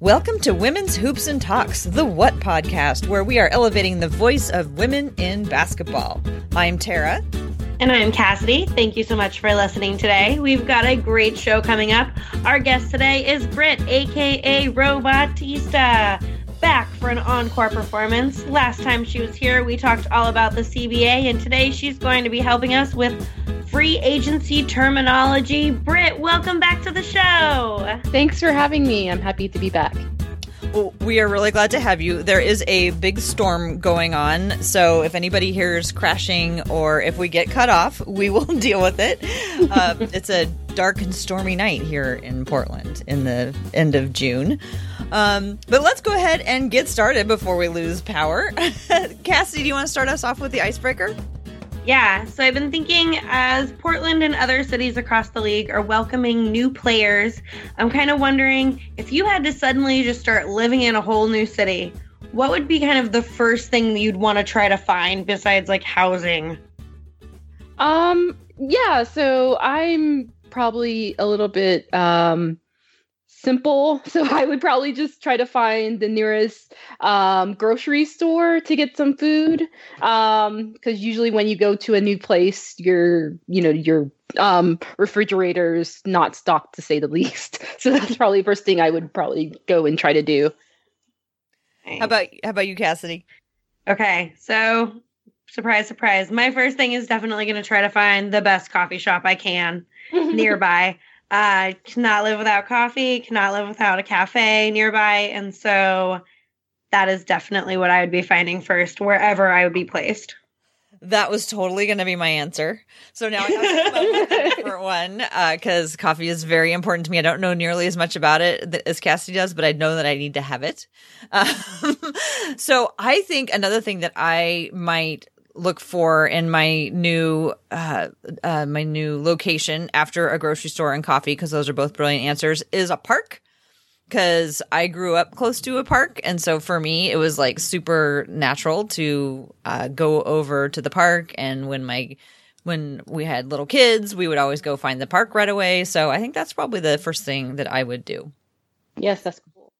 Welcome to Women's Hoops and Talks, the What podcast, where we are elevating the voice of women in basketball. I'm Tara. And I'm Cassidy. Thank you so much for listening today. We've got a great show coming up. Our guest today is Britt, aka Robotista, back for an encore performance. Last time she was here, we talked all about the CBA, and today she's going to be helping us with free agency terminology. Britt, welcome back to the show. Thanks for having me. I'm happy to be back. Well, we are really glad to have you. There is a big storm going on, so if anybody hears crashing or if we get cut off, we will deal with it. Um, it's a dark and stormy night here in Portland in the end of June. Um, but let's go ahead and get started before we lose power. Cassidy, do you want to start us off with the icebreaker? Yeah, so I've been thinking as Portland and other cities across the league are welcoming new players, I'm kind of wondering if you had to suddenly just start living in a whole new city, what would be kind of the first thing you'd want to try to find besides like housing? Um, yeah, so I'm probably a little bit um simple. So I would probably just try to find the nearest um, grocery store to get some food. Because um, usually when you go to a new place, your you know your um, refrigerator's not stocked to say the least. So that's probably the first thing I would probably go and try to do. How about how about you, Cassidy? Okay, so surprise, surprise. My first thing is definitely going to try to find the best coffee shop I can nearby. I cannot live without coffee, cannot live without a cafe nearby. And so that is definitely what I would be finding first, wherever I would be placed. That was totally going to be my answer. So now I have a different one because uh, coffee is very important to me. I don't know nearly as much about it as Cassidy does, but I know that I need to have it. Um, so I think another thing that I might look for in my new uh, uh, my new location after a grocery store and coffee because those are both brilliant answers is a park because I grew up close to a park and so for me it was like super natural to uh, go over to the park and when my when we had little kids we would always go find the park right away so I think that's probably the first thing that I would do. Yes, that's cool.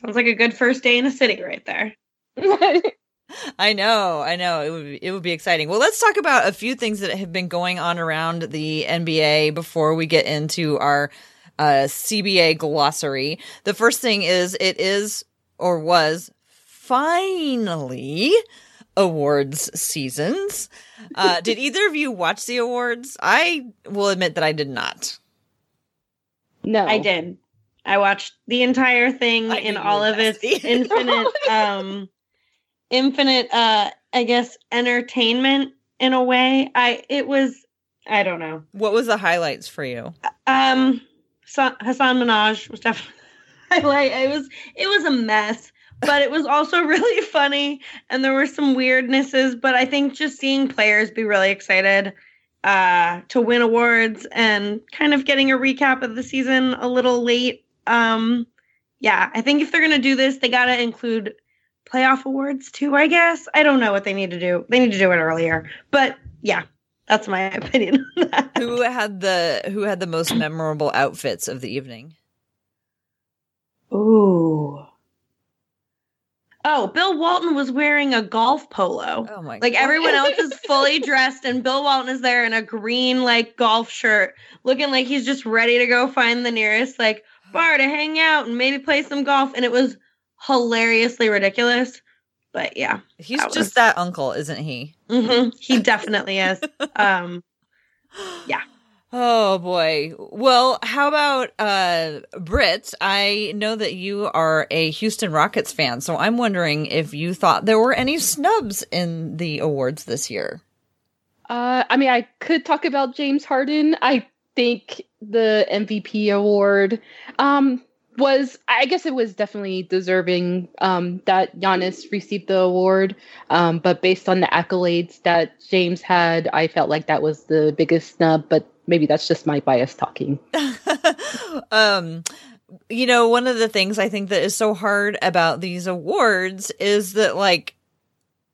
Sounds like a good first day in a city right there. I know, I know. It would be, it would be exciting. Well, let's talk about a few things that have been going on around the NBA before we get into our uh, CBA glossary. The first thing is it is or was finally awards seasons. Uh, did either of you watch the awards? I will admit that I did not. No, I did. I watched the entire thing in all of its infinite um infinite uh I guess entertainment in a way. I it was I don't know. What was the highlights for you? Um Hasan Minhaj was definitely highlight. It was it was a mess, but it was also really funny and there were some weirdnesses, but I think just seeing players be really excited uh to win awards and kind of getting a recap of the season a little late. Um yeah, I think if they're going to do this, they got to include playoff awards too, I guess. I don't know what they need to do. They need to do it earlier. But yeah, that's my opinion on that. Who had the who had the most memorable outfits of the evening? Ooh. Oh, Bill Walton was wearing a golf polo. Oh my Like God. everyone else is fully dressed and Bill Walton is there in a green like golf shirt, looking like he's just ready to go find the nearest like bar to hang out and maybe play some golf and it was hilariously ridiculous. But yeah, he's that just was... that uncle, isn't he? Mm-hmm. He definitely is. Um, yeah. Oh boy. Well, how about uh Britt? I know that you are a Houston Rockets fan, so I'm wondering if you thought there were any snubs in the awards this year. Uh I mean, I could talk about James Harden. I think the MVP award um was I guess it was definitely deserving um, that Giannis received the award, um, but based on the accolades that James had, I felt like that was the biggest snub. But maybe that's just my bias talking. um, you know, one of the things I think that is so hard about these awards is that like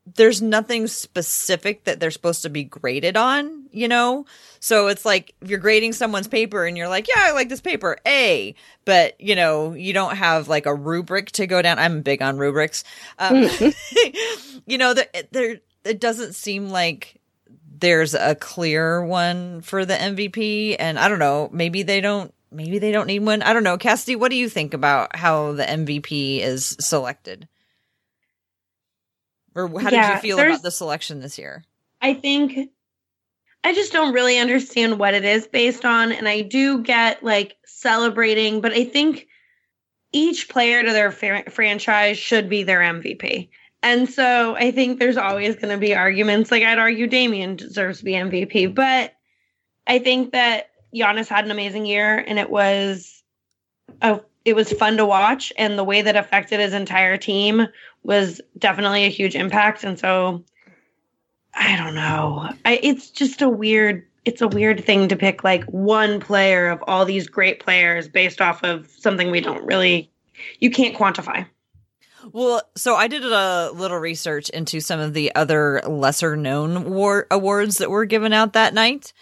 there's nothing specific that they're supposed to be graded on, you know? So it's like if you're grading someone's paper and you're like, yeah, I like this paper, A, but you know, you don't have like a rubric to go down. I'm big on rubrics. Um, you know, that there, it doesn't seem like there's a clear one for the MVP. And I don't know, maybe they don't, maybe they don't need one. I don't know. Cassidy, what do you think about how the MVP is selected? Or how did Yeah, you feel about the selection this year? I think I just don't really understand what it is based on. And I do get like celebrating, but I think each player to their fran- franchise should be their MVP. And so I think there's always going to be arguments. Like I'd argue Damian deserves to be MVP, but I think that Giannis had an amazing year and it was a it was fun to watch and the way that affected his entire team was definitely a huge impact and so I don't know. I, it's just a weird. It's a weird thing to pick like one player of all these great players based off of something we don't really. You can't quantify. Well, so I did a little research into some of the other lesser known war- awards that were given out that night.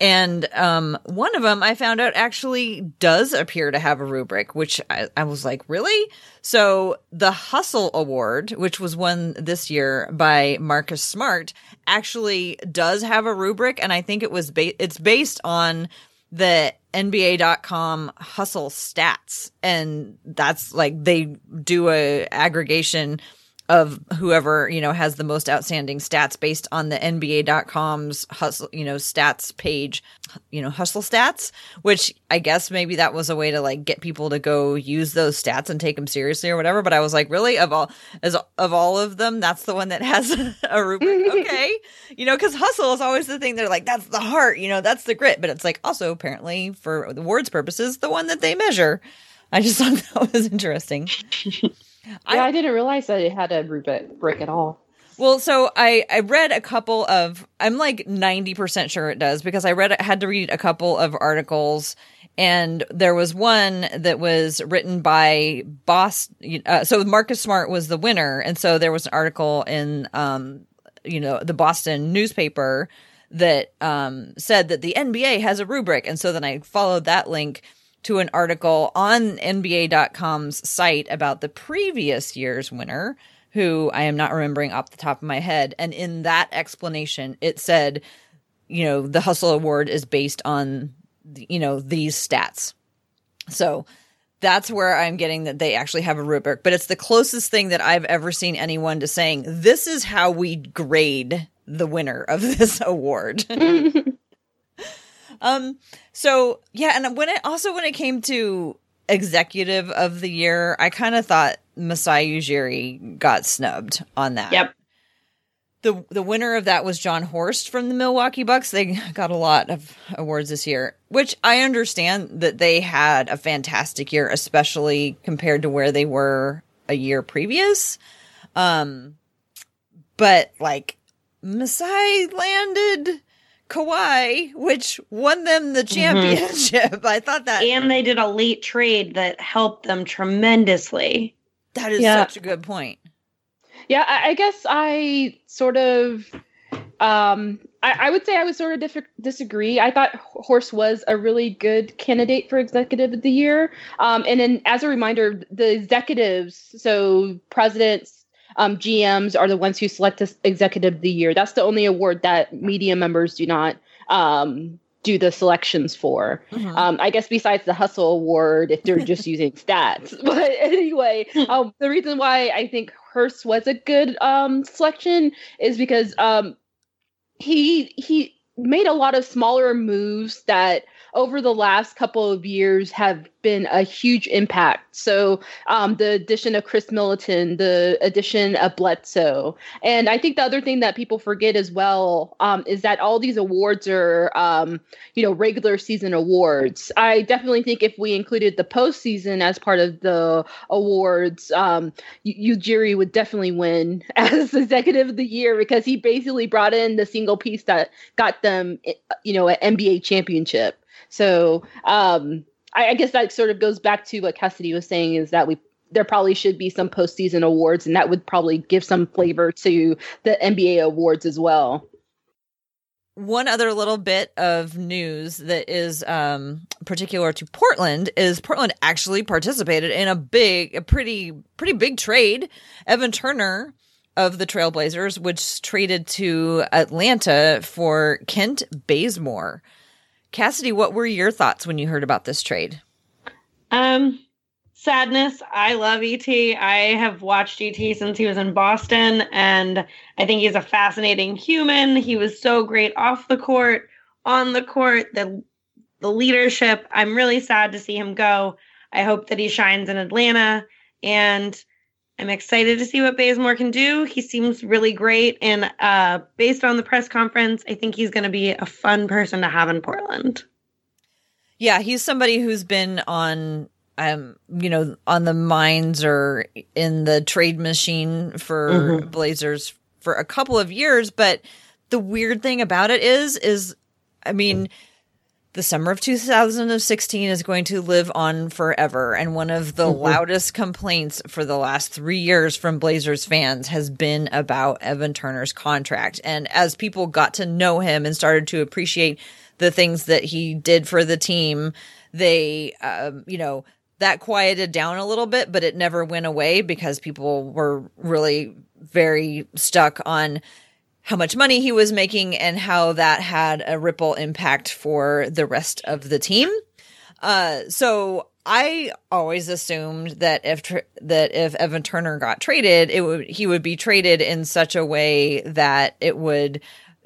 And um, one of them I found out actually does appear to have a rubric, which I, I was like, really? So the Hustle Award, which was won this year by Marcus Smart, actually does have a rubric, and I think it was ba- it's based on the NBA.com hustle stats. And that's like they do a aggregation of whoever, you know, has the most outstanding stats based on the NBA.com's hustle, you know, stats page, you know, hustle stats, which I guess maybe that was a way to like get people to go use those stats and take them seriously or whatever. But I was like, really? Of all, as of all of them, that's the one that has a rubric. Okay. You know, because hustle is always the thing they're like, that's the heart, you know, that's the grit. But it's like also apparently for the awards purposes, the one that they measure. I just thought that was interesting. Yeah, I, didn't realize that it had a rubric brick at all. Well, so I I read a couple of I'm like 90% sure it does because I read I had to read a couple of articles. And there was one that was written by Boss uh, so Marcus Smart was the winner. And so there was an article in um you know the Boston newspaper that um said that the NBA has a rubric. And so then I followed that link to an article on NBA.com's site about the previous year's winner, who I am not remembering off the top of my head. And in that explanation, it said, you know, the Hustle Award is based on, you know, these stats. So that's where I'm getting that they actually have a rubric, but it's the closest thing that I've ever seen anyone to saying, this is how we grade the winner of this award. Um. So yeah, and when it also when it came to executive of the year, I kind of thought Masai Ujiri got snubbed on that. Yep. The the winner of that was Jon Horst from the Milwaukee Bucks. They got a lot of awards this year, which I understand that they had a fantastic year, especially compared to where they were a year previous. Um, but like Masai landed Kawhi, which won them the championship. I thought that And they did a late trade that helped them tremendously. that is Yeah. such a good point. Yeah, I, I guess I sort of, um, I, I would say I would sort of dif- disagree. I thought Horst was a really good candidate for Executive of the Year. Um, and then, as a reminder, the executives, so presidents, um, GMs, are the ones who select this Executive of the Year. That's the only award that media members do not um, do the selections for. Mhm. Um, I guess besides the Hustle Award, if they're just using stats. But anyway, um, the reason why I think Horst was a good um, selection is because um, he he made a lot of smaller moves that over the last couple of years have been a huge impact. So um, the addition of Khris Middleton, the addition of Bledsoe, and I think the other thing that people forget as well um, is that all these awards are, um, you know, regular season awards. I definitely think if we included the postseason as part of the awards, um, Ujiri would definitely win as executive of the year because he basically brought in the single piece that got them, eh, you know, an NBA championship. So um, I, I guess that sort of goes back to what Cassidy was saying is that we there probably should be some postseason awards, and that would probably give some flavor to the NBA awards as well. One other little bit of news that is um, particular to Portland is Portland actually participated in a big, a pretty, pretty big trade. Evan Turner of the Trailblazers, which traded to Atlanta for Kent Bazemore. Cassidy, what were your thoughts when you heard about this trade? Um, sadness. I love ET. I have watched ET since he was in Boston, and I think he's a fascinating human. He was so great off the court, on the court, the the leadership. I'm really sad to see him go. I hope that he shines in Atlanta, and I'm excited to see what Bazemore can do. He seems really great, and uh, based on the press conference, I think he's going to be a fun person to have in Portland. Yeah, he's somebody who's been on um, you know, on the minds or in the trade machine for mm-hmm. Blazers for a couple of years. But the weird thing about it is, is, I mean, the summer of 2016 is going to live on forever. And one of the mm-hmm. loudest complaints for the last three years from Blazers fans has been about Evan Turner's contract. And as people got to know him and started to appreciate the things that he did for the team, they, um, you know, that quieted down a little bit, but it never went away because people were really very stuck on how much money he was making and how that had a ripple impact for the rest of the team. Uh, so I always assumed that if that if Evan Turner got traded, it would he would be traded in such a way that it would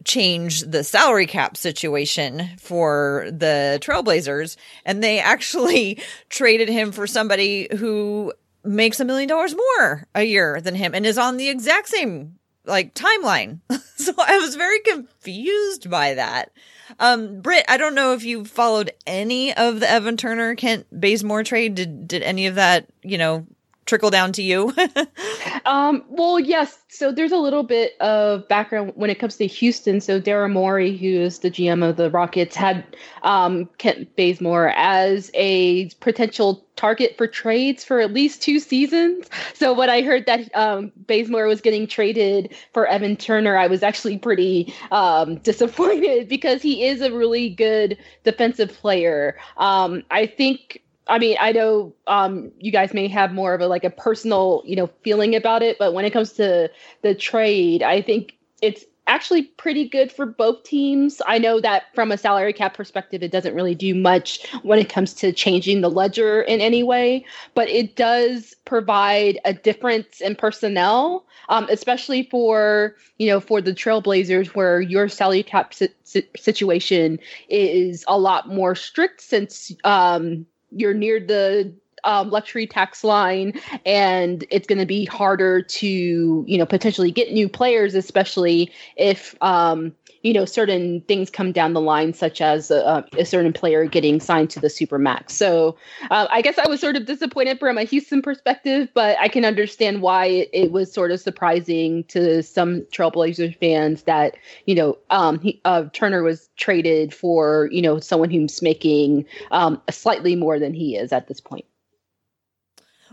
change the salary cap situation for the Trailblazers. And they actually traded him for somebody who makes a million dollars more a year than him and is on the exact same like timeline. so I was very confused by that. Um, Britt, I don't know if you followed any of the Evan Turner Kent Bazemore trade. Did did any of that, you know, trickle down to you? um, well, yes. So there's a little bit of background when it comes to Houston. So Daryl Morey, who is the GM of the Rockets, had um, Kent Bazemore as a potential target for trades for at least two seasons. So when I heard that um, Bazemore was getting traded for Evan Turner, I was actually pretty um, disappointed because he is a really good defensive player. Um, I think I mean, I know um, you guys may have more of a like a personal, you know, feeling about it, but when it comes to the trade, I think it's actually pretty good for both teams. I know that from a salary cap perspective, it doesn't really do much when it comes to changing the ledger in any way, but it does provide a difference in personnel, um, especially for you know for the Trailblazers, where your salary cap si- situation is a lot more strict since um, you're near the um, luxury tax line and it's going to be harder to you know potentially get new players especially if um, you know certain things come down the line such as a, a certain player getting signed to the super max. So uh, i guess i was sort of disappointed from a houston perspective but i can understand why it, it was sort of surprising to some trailblazers fans that you know um, he, uh, turner was traded for you know someone who's making um, slightly more than he is at this point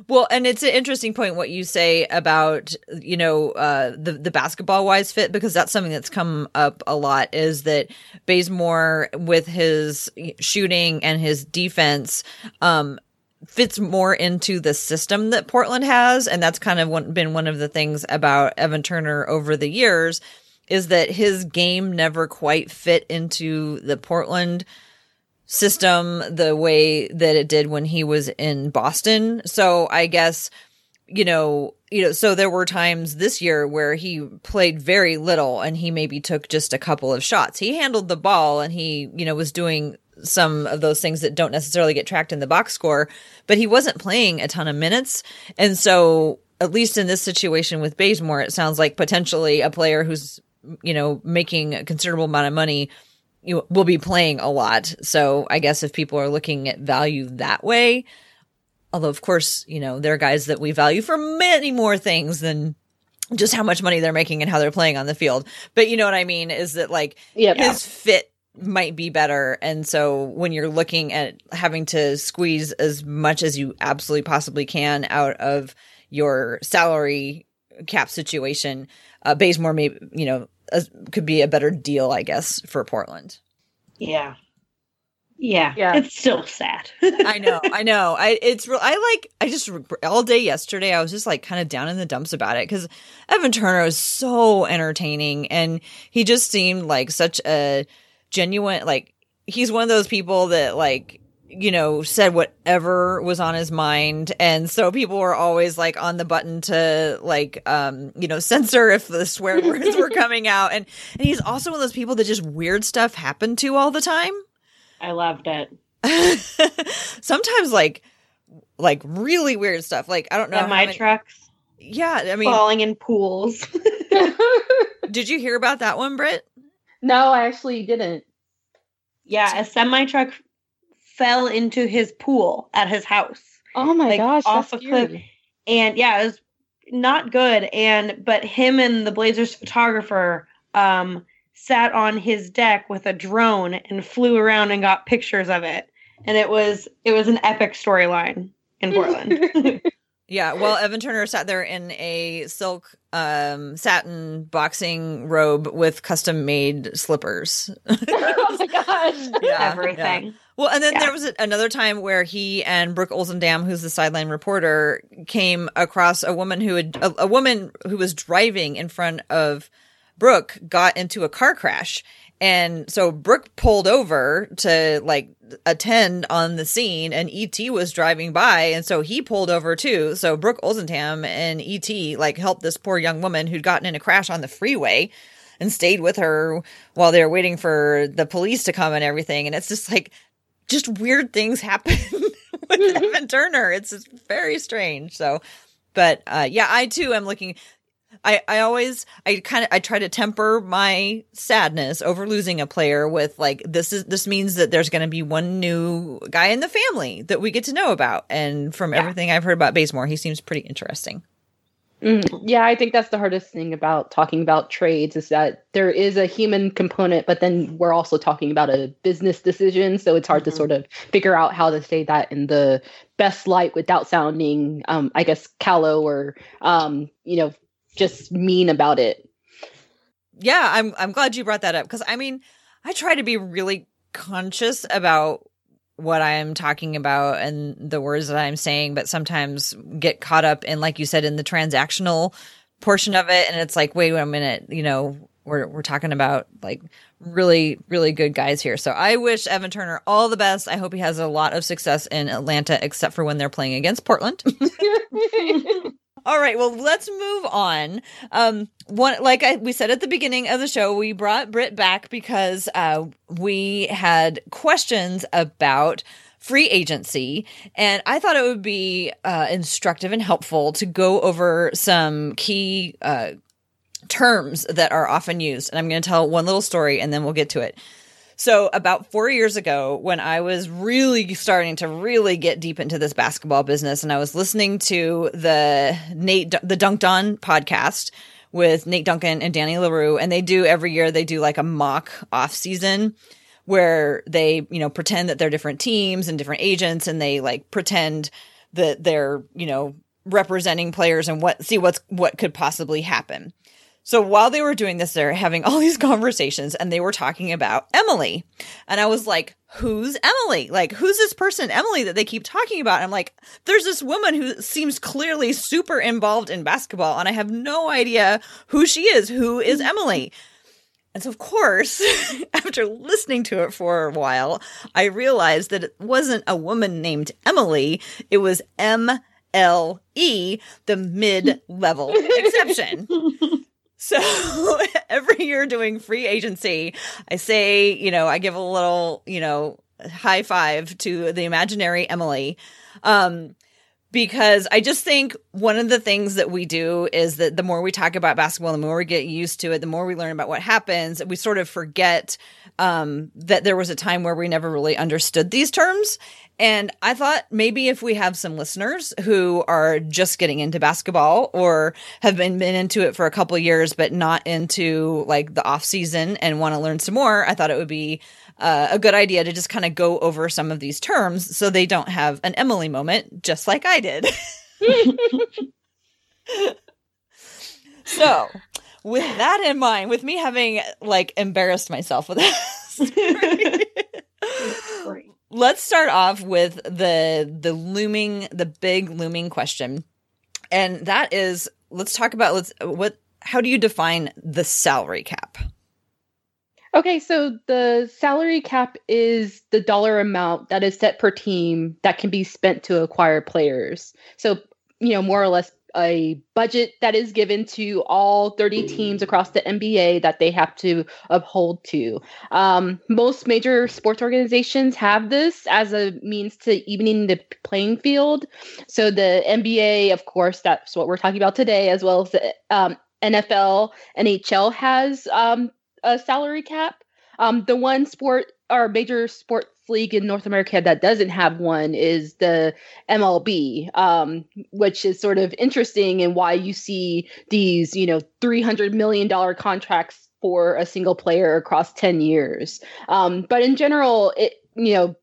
well, and it's an interesting point what you say about you know uh, the the basketball wise fit because that's something that's come up a lot is that Bazemore with his shooting and his defense um, fits more into the system that Portland has, and that's kind of been one of the things about Evan Turner over the years is that his game never quite fit into the Portland system the way that it did when he was in Boston. So I guess, you know, you know, so there were times this year where he played very little and he maybe took just a couple of shots. He handled the ball and he, you know, was doing some of those things that don't necessarily get tracked in the box score, but he wasn't playing a ton of minutes. And so, at least in this situation with Bazemore, it sounds like potentially a player who's, you know, making a considerable amount of money you will be playing a lot. So I guess if people are looking at value that way, although of course, you know, there are guys that we value for many more things than just how much money they're making and how they're playing on the field. But you know what I mean? Is that like yep. his fit might be better. And so when you're looking at having to squeeze as much as you absolutely possibly can out of your salary cap situation, uh, Bazemore may, you know, uh, could be a better deal, I guess, for Portland. Yeah. Yeah. Yeah. It's still sad. I know, I know. I it's real. I like. I just all day yesterday. I was just like kind of down in the dumps about it because Evan Turner is so entertaining, and he just seemed like such a genuine. Like he's one of those people that like you know said whatever was on his mind, and so people were always like on the button to like um you know censor if the swear words were coming out, and and he's also one of those people that just weird stuff happened to all the time. I loved it. sometimes like like really weird stuff like i don't know how Semi many- trucks yeah i mean falling in pools. did you hear about that one Britt no, I actually didn't. yeah, a semi truck fell into his pool at his house. Oh my Like, gosh, off that's a cliff. scary. and yeah, it was not good. And but him and the Blazers photographer um sat on his deck with a drone and flew around and got pictures of it. And it was it was an epic storyline in Portland. yeah well evan turner sat there in a silk um satin boxing robe with custom made slippers oh my gosh. Yeah, Everything. Well, and then Yeah. there was another time where he and Brooke Olzendam, who's the sideline reporter, came across a woman who had a, a woman who was driving in front of Brooke got into a car crash. And so Brooke pulled over to like attend on the scene and ET was driving by. And so he pulled over too. So Brooke Olzendam and ET like helped this poor young woman who'd gotten in a crash on the freeway and stayed with her while they were waiting for the police to come and everything. And it's just like, just weird things happen with Evan Turner. It's very strange. So, but uh, yeah, I too am looking. I, I always I kind of I try to temper my sadness over losing a player with like this is this means that there's going to be one new guy in the family that we get to know about and from Yeah. everything I've heard about Bazemore he seems pretty interesting. Mm, yeah, I think that's the hardest thing about talking about trades is that there is a human component, but then we're also talking about a business decision. So it's hard Mhm. to sort of figure out how to say that in the best light without sounding, um, I guess, callow or, um, you know, just mean about it. Yeah, I'm I'm glad you brought that up because I mean, I try to be really conscious about what I'm talking about and the words that I'm saying, but sometimes get caught up in, like you said, in the transactional portion of it, and it's like, wait a minute, you know, we're we're talking about like really really good guys here. So I wish Evan Turner all the best. I hope he has a lot of success in Atlanta, except for when they're playing against Portland. All right, well, let's move on. Um, one, like I, we said at the beginning of the show, we brought Britt back because uh, we had questions about free agency, and I thought it would be uh, instructive and helpful to go over some key uh, terms that are often used. And I'm going to tell one little story, and then we'll get to it. So about four years ago, when I was really starting to really get deep into this basketball business, and I was listening to the Nate the Dunc'd On podcast with Nate Duncan and Danny Leroux, and they do every year they do like a mock off season where they you know pretend that they're different teams and different agents, and they like pretend that they're you know representing players and what see what's what could possibly happen. So while they were doing this, they're having all these conversations and they were talking about Emily. And I was like, who's Emily? Like, who's this person, Emily, that they keep talking about? And I'm like, there's this woman who seems clearly super involved in basketball, and I have no idea who she is. Who is Emily? And so, of course, after listening to it for a while, I realized that it wasn't a woman named Emily, it was M L E, the mid level exception. So every year doing free agency, I say, you know, I give a little, you know, high five to the imaginary Emily. Um, because I just think one of the things that we do is that the more we talk about basketball, the more we get used to it, the more we learn about what happens, we sort of forget um, that there was a time where we never really understood these terms. And I thought maybe if we have some listeners who are just getting into basketball or have been, been into it for a couple years, but not into like the off season and want to learn some more, I thought it would be uh, a good idea to just kind of go over some of these terms so they don't have an Emily moment, just like I did. so, with that in mind, with me having like embarrassed myself with that, let's start off with the the looming, the big looming question, and that is, let's talk about let's what. How do you define the salary cap? Okay, so the salary cap is the dollar amount that is set per team that can be spent to acquire players. So, you know, more or less a budget that is given to all 30 teams across the NBA that they have to uphold to. Um, most major sports organizations have this as a means to evening the playing field. So the NBA, of course, that's what we're talking about today, as well as the um, NFL, NHL has um, a salary cap. Um, the one sport or major sports league in North America that doesn't have one is the MLB, um, which is sort of interesting and in why you see these, you know, three hundred million dollar contracts for a single player across ten years. Um, but in general, it you know,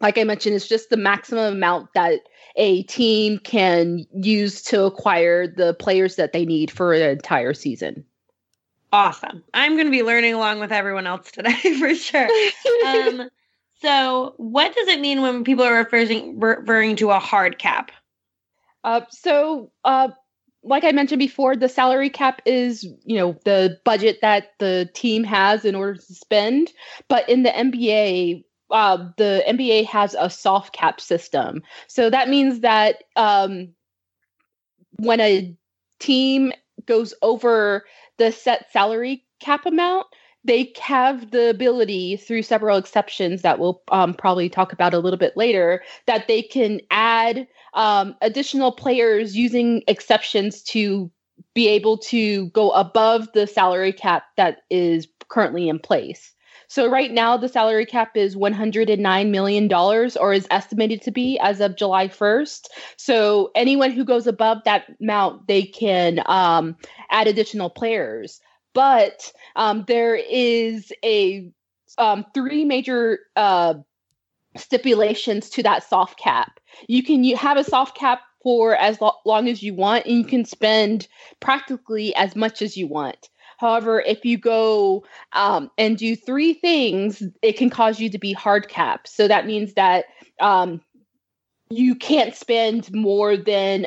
like I mentioned, it's just the maximum amount that a team can use to acquire the players that they need for an entire season awesome. I'm going to be learning along with everyone else today for sure. um, so, what does it mean when people are referring, referring to a hard cap? Uh, so, uh, like I mentioned before, the salary cap is, you know, the budget that the team has in order to spend. But in the NBA, uh, the NBA has a soft cap system. So that means that um, when a team goes over the set salary cap amount, they have the ability through several exceptions that we'll um, probably talk about a little bit later that they can add um, additional players using exceptions to be able to go above the salary cap that is currently in place. So right now the salary cap is 109 million dollars or is estimated to be as of July 1st. So anyone who goes above that amount they can um, add additional players. But um, there is a um, three major uh, stipulations to that soft cap. You can you have a soft cap for as lo- long as you want, and you can spend practically as much as you want. However, if you go um, and do three things, it can cause you to be hard capped. So that means that um, you can't spend more than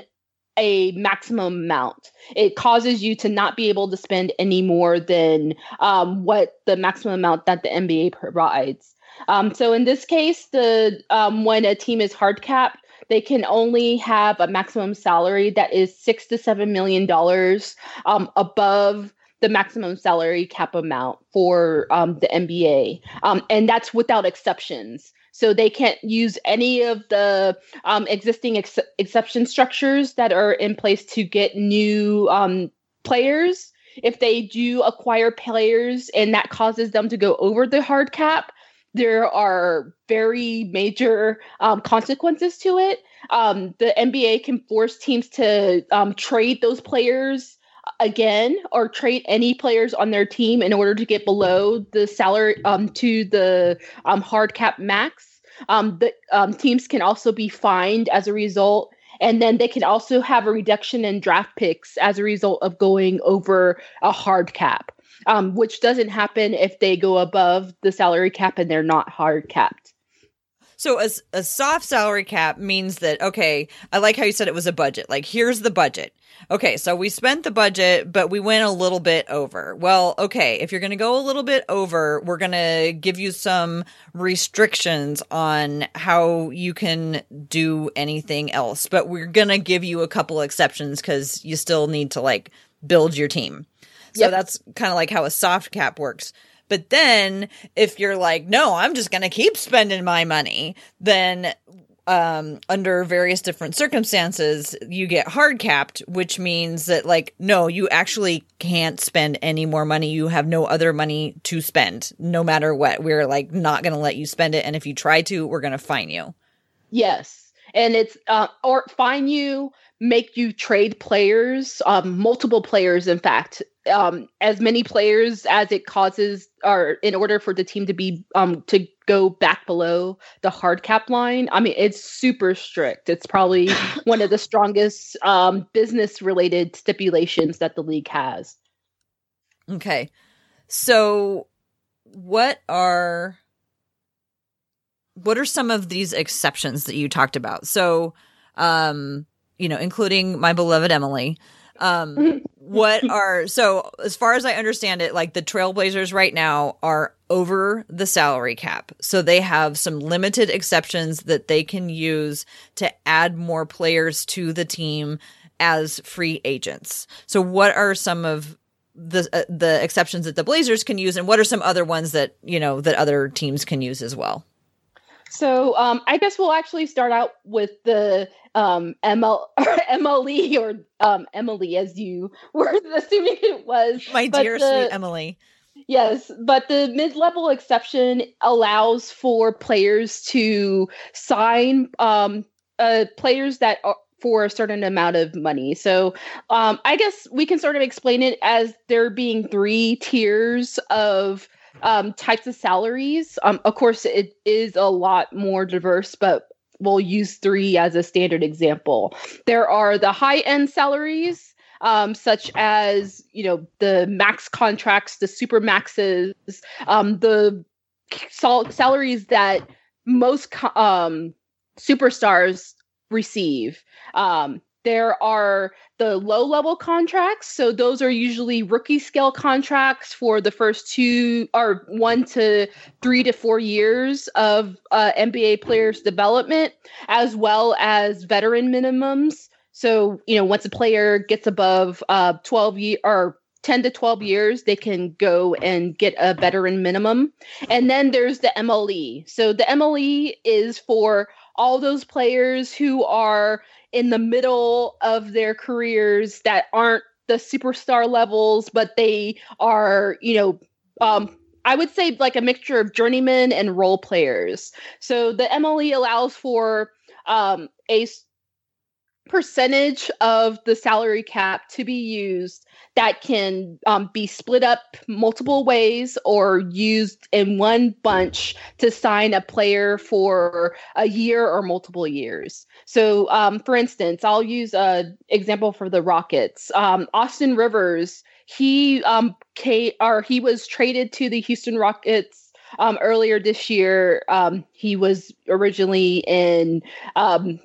a maximum amount. It causes you to not be able to spend any more than um, what the maximum amount that the NBA provides. Um, so in this case, the um, when a team is hard capped, they can only have a maximum salary that is six to seven million dollars um, above the maximum salary cap amount for um, the NBA, um, and that's without exceptions. So they can't use any of the um, existing ex- exception structures that are in place to get new um, players. If they do acquire players and that causes them to go over the hard cap, there are very major um, consequences to it. Um, the NBA can force teams to um, trade those players again or trade any players on their team in order to get below the salary um, to the um, hard cap max. Um, the um, teams can also be fined as a result, and then they can also have a reduction in draft picks as a result of going over a hard cap, um, which doesn't happen if they go above the salary cap and they're not hard capped. So a, a soft salary cap means that okay, I like how you said it was a budget. Like here's the budget. Okay, so we spent the budget, but we went a little bit over. Well, okay, if you're going to go a little bit over, we're going to give you some restrictions on how you can do anything else, but we're going to give you a couple exceptions cuz you still need to like build your team. So yep. that's kind of like how a soft cap works. But then if you're like, no, I'm just going to keep spending my money, then um, under various different circumstances, you get hard capped, which means that, like, no, you actually can't spend any more money. You have no other money to spend, no matter what. We're like not going to let you spend it. And if you try to, we're going to fine you. Yes, and it's uh, or fine you, make you trade players, um, multiple players, in fact, um, as many players as it causes, or in order for the team to be um to go back below the hard cap line. I mean, it's super strict. It's probably one of the strongest um business related stipulations that the league has. Okay, so what are what are some of these exceptions that you talked about? So, um, you know, including my beloved Emily. Um, what are so as far as I understand it, like the Trailblazers right now are over the salary cap. So they have some limited exceptions that they can use to add more players to the team as free agents. So what are some of the uh, the exceptions that the Blazers can use and what are some other ones that, you know, that other teams can use as well? So um, I guess we'll actually start out with the um, ML MLE or um, Emily, as you were assuming it was. My dear the, sweet Emily. Yes, but the mid-level exception allows for players to sign um, uh, players that are for a certain amount of money. So um, I guess we can sort of explain it as there being three tiers of um, types of salaries. Um, of course, it is a lot more diverse, but we'll use three as a standard example. There are the high end salaries, um, such as you know the max contracts, the super maxes, um, the sal- salaries that most co- um, superstars receive. Um, there are the low level contracts. So those are usually rookie scale contracts for the first two or one to three to four years of uh, NBA players' development, as well as veteran minimums. So, you know, once a player gets above uh, 12 year or 10 to 12 years, they can go and get a veteran minimum. And then there's the MLE. So the MLE is for all those players who are in the middle of their careers that aren't the superstar levels, but they are, you know, um, I would say like a mixture of journeymen and role players. So the MLE allows for um, a percentage of the salary cap to be used that can um, be split up multiple ways or used in one bunch to sign a player for a year or multiple years. So, um, for instance, I'll use an example for the Rockets. Um, Austin Rivers, he um, came, or he was traded to the Houston Rockets um, earlier this year. Um, he was originally in um,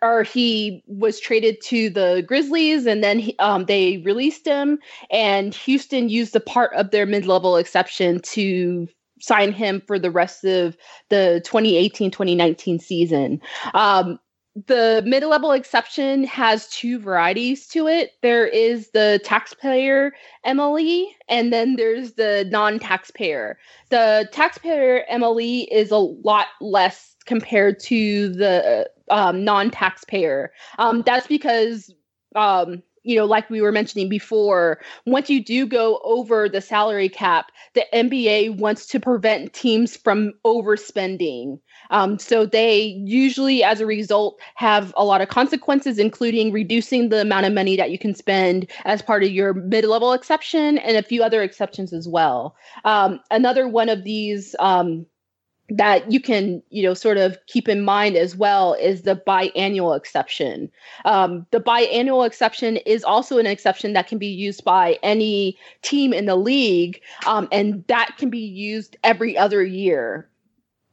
or he was traded to the Grizzlies, and then he, um, they released him. And Houston used a part of their mid-level exception to sign him for the rest of the 2018-2019 season. Um, the mid-level exception has two varieties to it. There is the taxpayer MLE, and then there's the non-taxpayer. The taxpayer MLE is a lot less compared to the um, non-taxpayer. Um, that's because um, you know, like we were mentioning before, once you do go over the salary cap, the NBA wants to prevent teams from overspending. Um, so they usually, as a result, have a lot of consequences, including reducing the amount of money that you can spend as part of your mid level exception and a few other exceptions as well. Um, another one of these um, that you can you know sort of keep in mind as well is the biannual exception. Um, the biannual exception is also an exception that can be used by any team in the league um, and that can be used every other year.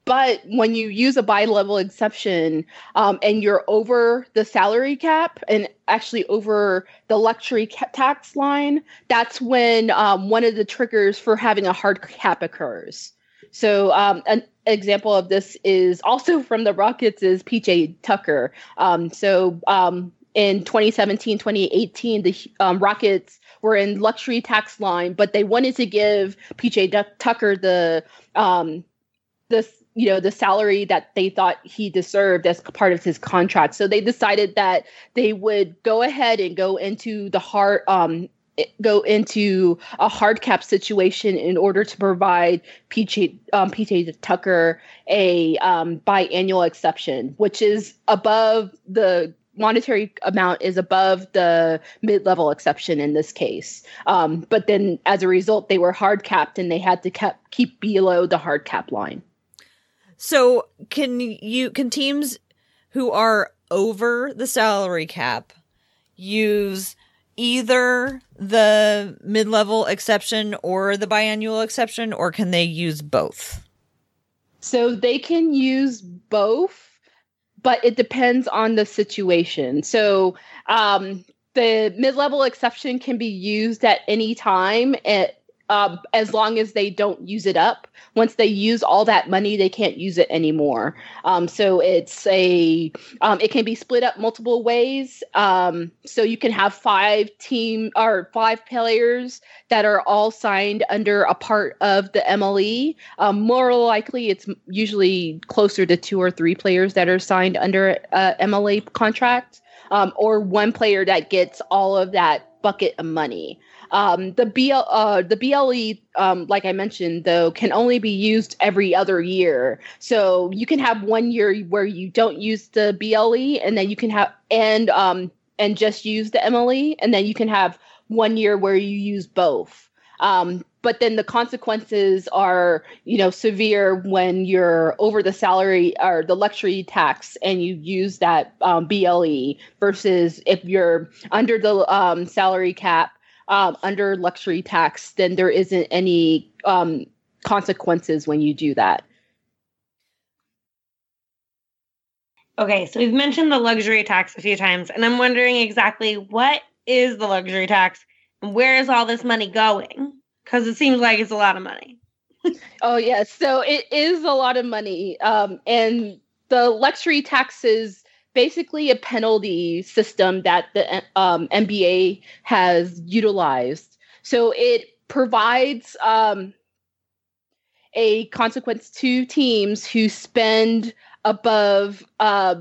But when you use a bi-level exception um, and you're over the salary cap and actually over the luxury tax line that's when um, one of the triggers for having a hard cap occurs. So um, an example of this is also from the Rockets is PJ Tucker. Um, so um, in 2017, 2018, the um, Rockets were in luxury tax line, but they wanted to give PJ D- Tucker the um, the you know the salary that they thought he deserved as part of his contract. So they decided that they would go ahead and go into the heart um, go into a hard cap situation in order to provide PJ, um, PJ Tucker a um, biannual exception, which is above the monetary amount is above the mid-level exception in this case. Um, but then as a result, they were hard capped and they had to kept, keep below the hard cap line. So can you can teams who are over the salary cap use either the mid-level exception or the biannual exception or can they use both? So they can use both, but it depends on the situation. So um, the mid-level exception can be used at any time at um, as long as they don't use it up. Once they use all that money, they can't use it anymore. Um, so it's a um, it can be split up multiple ways. Um, so you can have five team or five players that are all signed under a part of the MLE. Um, more likely, it's usually closer to two or three players that are signed under a MLE contract, um, or one player that gets all of that bucket of money. Um, the BL, uh, the BLE, um, like I mentioned, though, can only be used every other year. So you can have one year where you don't use the BLE, and then you can have and um and just use the MLE, and then you can have one year where you use both. Um, but then the consequences are, you know, severe when you're over the salary or the luxury tax and you use that um, BLE versus if you're under the um, salary cap um, under luxury tax, then there isn't any um, consequences when you do that. Okay, so we've mentioned the luxury tax a few times, and I'm wondering exactly what is the luxury tax and where is all this money going? Because it seems like it's a lot of money. oh yes, so it is a lot of money, um, and the luxury taxes basically a penalty system that the um, NBA has utilized. So it provides um, a consequence to teams who spend above uh,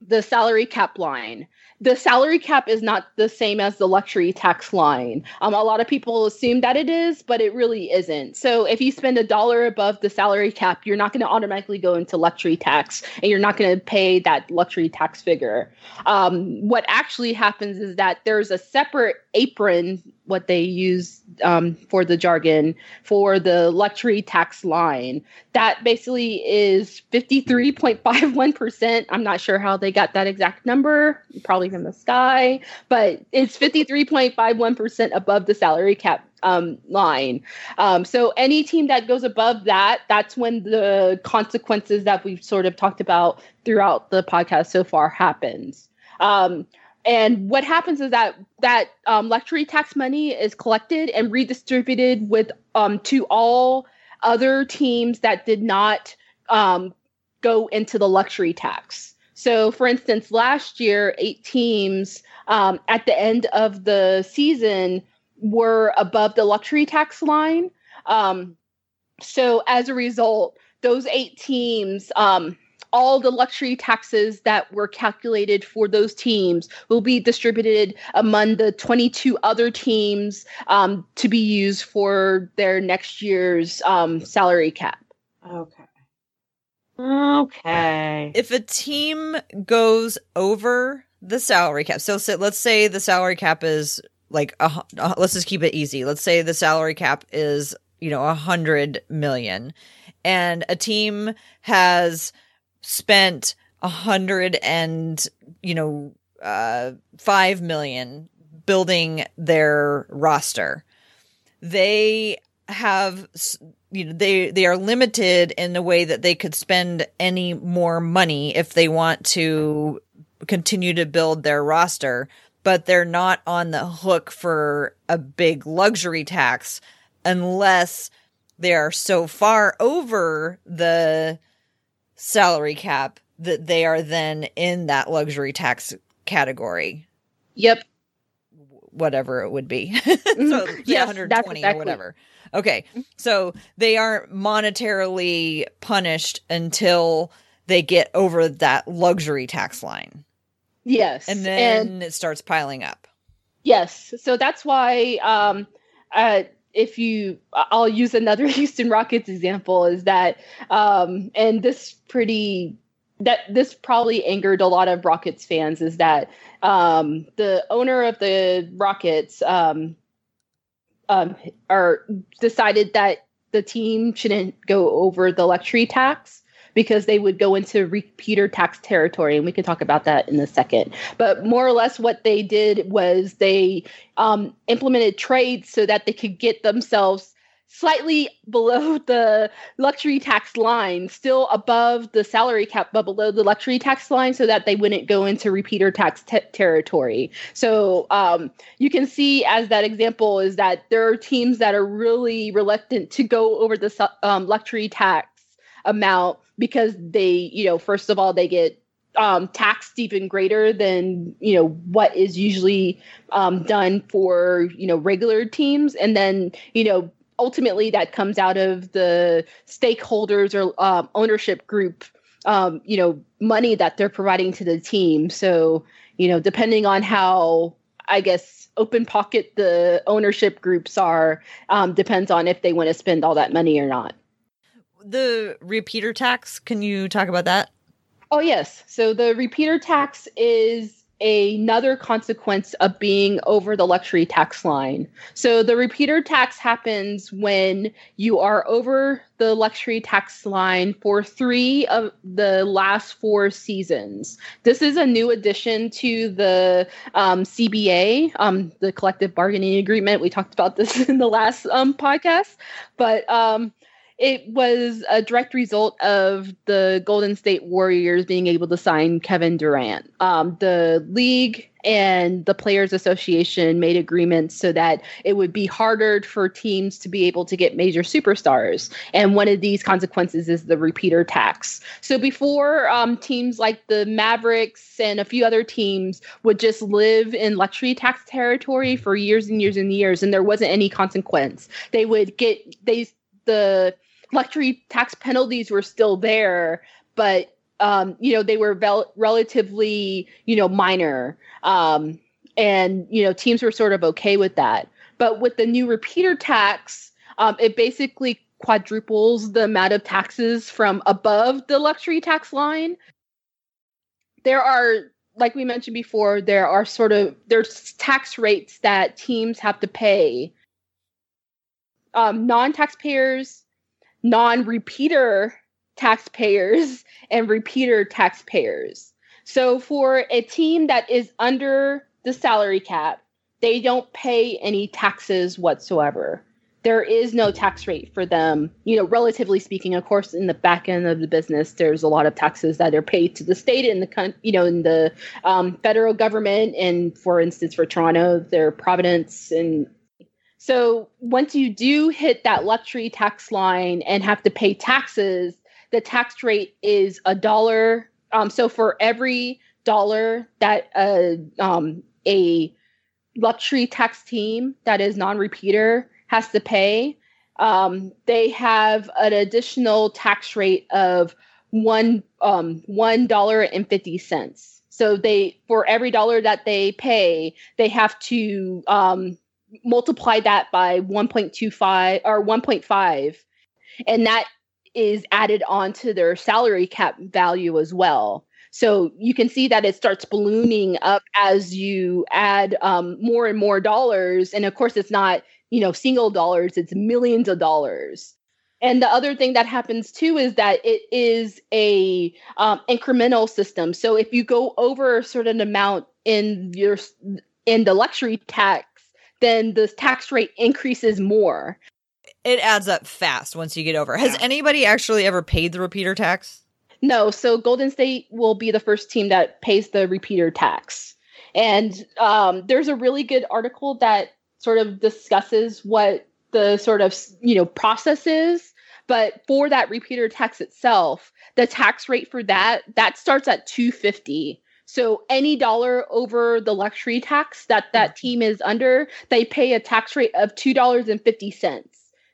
the salary cap line the salary cap is not the same as the luxury tax line. Um, a lot of people assume that it is, but it really isn't. So if you spend a dollar above the salary cap, you're not going to automatically go into luxury tax, and you're not going to pay that luxury tax figure. Um, what actually happens is that there's a separate apron what they use um, for the jargon for the luxury tax line. That basically is 53.51%. I'm not sure how they got that exact number, probably from the sky, but it's 53.51% above the salary cap um, line. Um, so any team that goes above that, that's when the consequences that we've sort of talked about throughout the podcast so far happens. Um, and what happens is that that um, luxury tax money is collected and redistributed with um, to all other teams that did not um, go into the luxury tax. So, for instance, last year, eight teams um, at the end of the season were above the luxury tax line. Um, so, as a result, those eight teams um, all the luxury taxes that were calculated for those teams will be distributed among the 22 other teams um, to be used for their next year's um, salary cap. Okay. Okay. If a team goes over the salary cap, so, so let's say the salary cap is like a, uh, let's just keep it easy. Let's say the salary cap is you know a hundred million, and a team has spent a hundred and you know uh five million building their roster. They have you know they they are limited in the way that they could spend any more money if they want to continue to build their roster but they're not on the hook for a big luxury tax unless they are so far over the salary cap that they are then in that luxury tax category. Yep. Whatever it would be. so yes, yeah, 120 exactly. or whatever. Okay. So they aren't monetarily punished until they get over that luxury tax line. Yes. And then and it starts piling up. Yes. So that's why um, uh, if you, I'll use another Houston Rockets example is that, um, and this pretty, that this probably angered a lot of Rockets fans is that um, the owner of the Rockets um, um, are decided that the team shouldn't go over the luxury tax because they would go into repeater tax territory and we can talk about that in a second but more or less what they did was they um, implemented trades so that they could get themselves slightly below the luxury tax line, still above the salary cap, but below the luxury tax line, so that they wouldn't go into repeater tax te- territory. So um, you can see, as that example, is that there are teams that are really reluctant to go over the um, luxury tax amount because they, you know, first of all, they get um, taxed even greater than you know what is usually um, done for you know regular teams, and then you know ultimately that comes out of the stakeholders or um, ownership group um, you know money that they're providing to the team. So you know depending on how i guess open pocket the ownership groups are um, depends on if they want to spend all that money or not the repeater tax can you talk about that oh yes so the repeater tax is another consequence of being over the luxury tax line. So the repeater tax happens when you are over the luxury tax line for three of the last four seasons. This is a new addition to the um, CBA, um, the collective bargaining agreement. We talked about this in the last um, podcast, but um, it was a direct result of the Golden State Warriors being able to sign Kevin Durant. Um, the league and the Players Association made agreements so that it would be harder for teams to be able to get major superstars. And one of these consequences is the repeater tax. So before, um, teams like the Mavericks and a few other teams would just live in luxury tax territory for years and years and years, and there wasn't any consequence. They would get they the luxury tax penalties were still there, but um, you know they were vel- relatively you know minor, um, and you know teams were sort of okay with that. But with the new repeater tax, um, it basically quadruples the amount of taxes from above the luxury tax line. There are like we mentioned before, there are sort of there's tax rates that teams have to pay. Um, non-taxpayers non repeater taxpayers and repeater taxpayers. So for a team that is under the salary cap, they don't pay any taxes whatsoever. There is no tax rate for them, you know, relatively speaking. Of course, in the back end of the business, there's a lot of taxes that are paid to the state and the, you know, in the um, federal government. And for instance, for Toronto, their Providence and so once you do hit that luxury tax line and have to pay taxes, the tax rate is a dollar. Um, so for every dollar that uh, um, a luxury tax team that is non-repeater has to pay, um, they have an additional tax rate of one um, one dollar and fifty cents. So they for every dollar that they pay, they have to um, multiply that by 1.25 or 1.5 and that is added onto their salary cap value as well. So you can see that it starts ballooning up as you add um, more and more dollars and of course it's not you know single dollars it's millions of dollars. And the other thing that happens too is that it is a um, incremental system. So if you go over a certain amount in your in the luxury tax then the tax rate increases more. It adds up fast once you get over. Has yeah. anybody actually ever paid the repeater tax? No. So Golden State will be the first team that pays the repeater tax. And um, there's a really good article that sort of discusses what the sort of you know process is. But for that repeater tax itself, the tax rate for that that starts at 250 so any dollar over the luxury tax that that mm-hmm. team is under, they pay a tax rate of $2.50.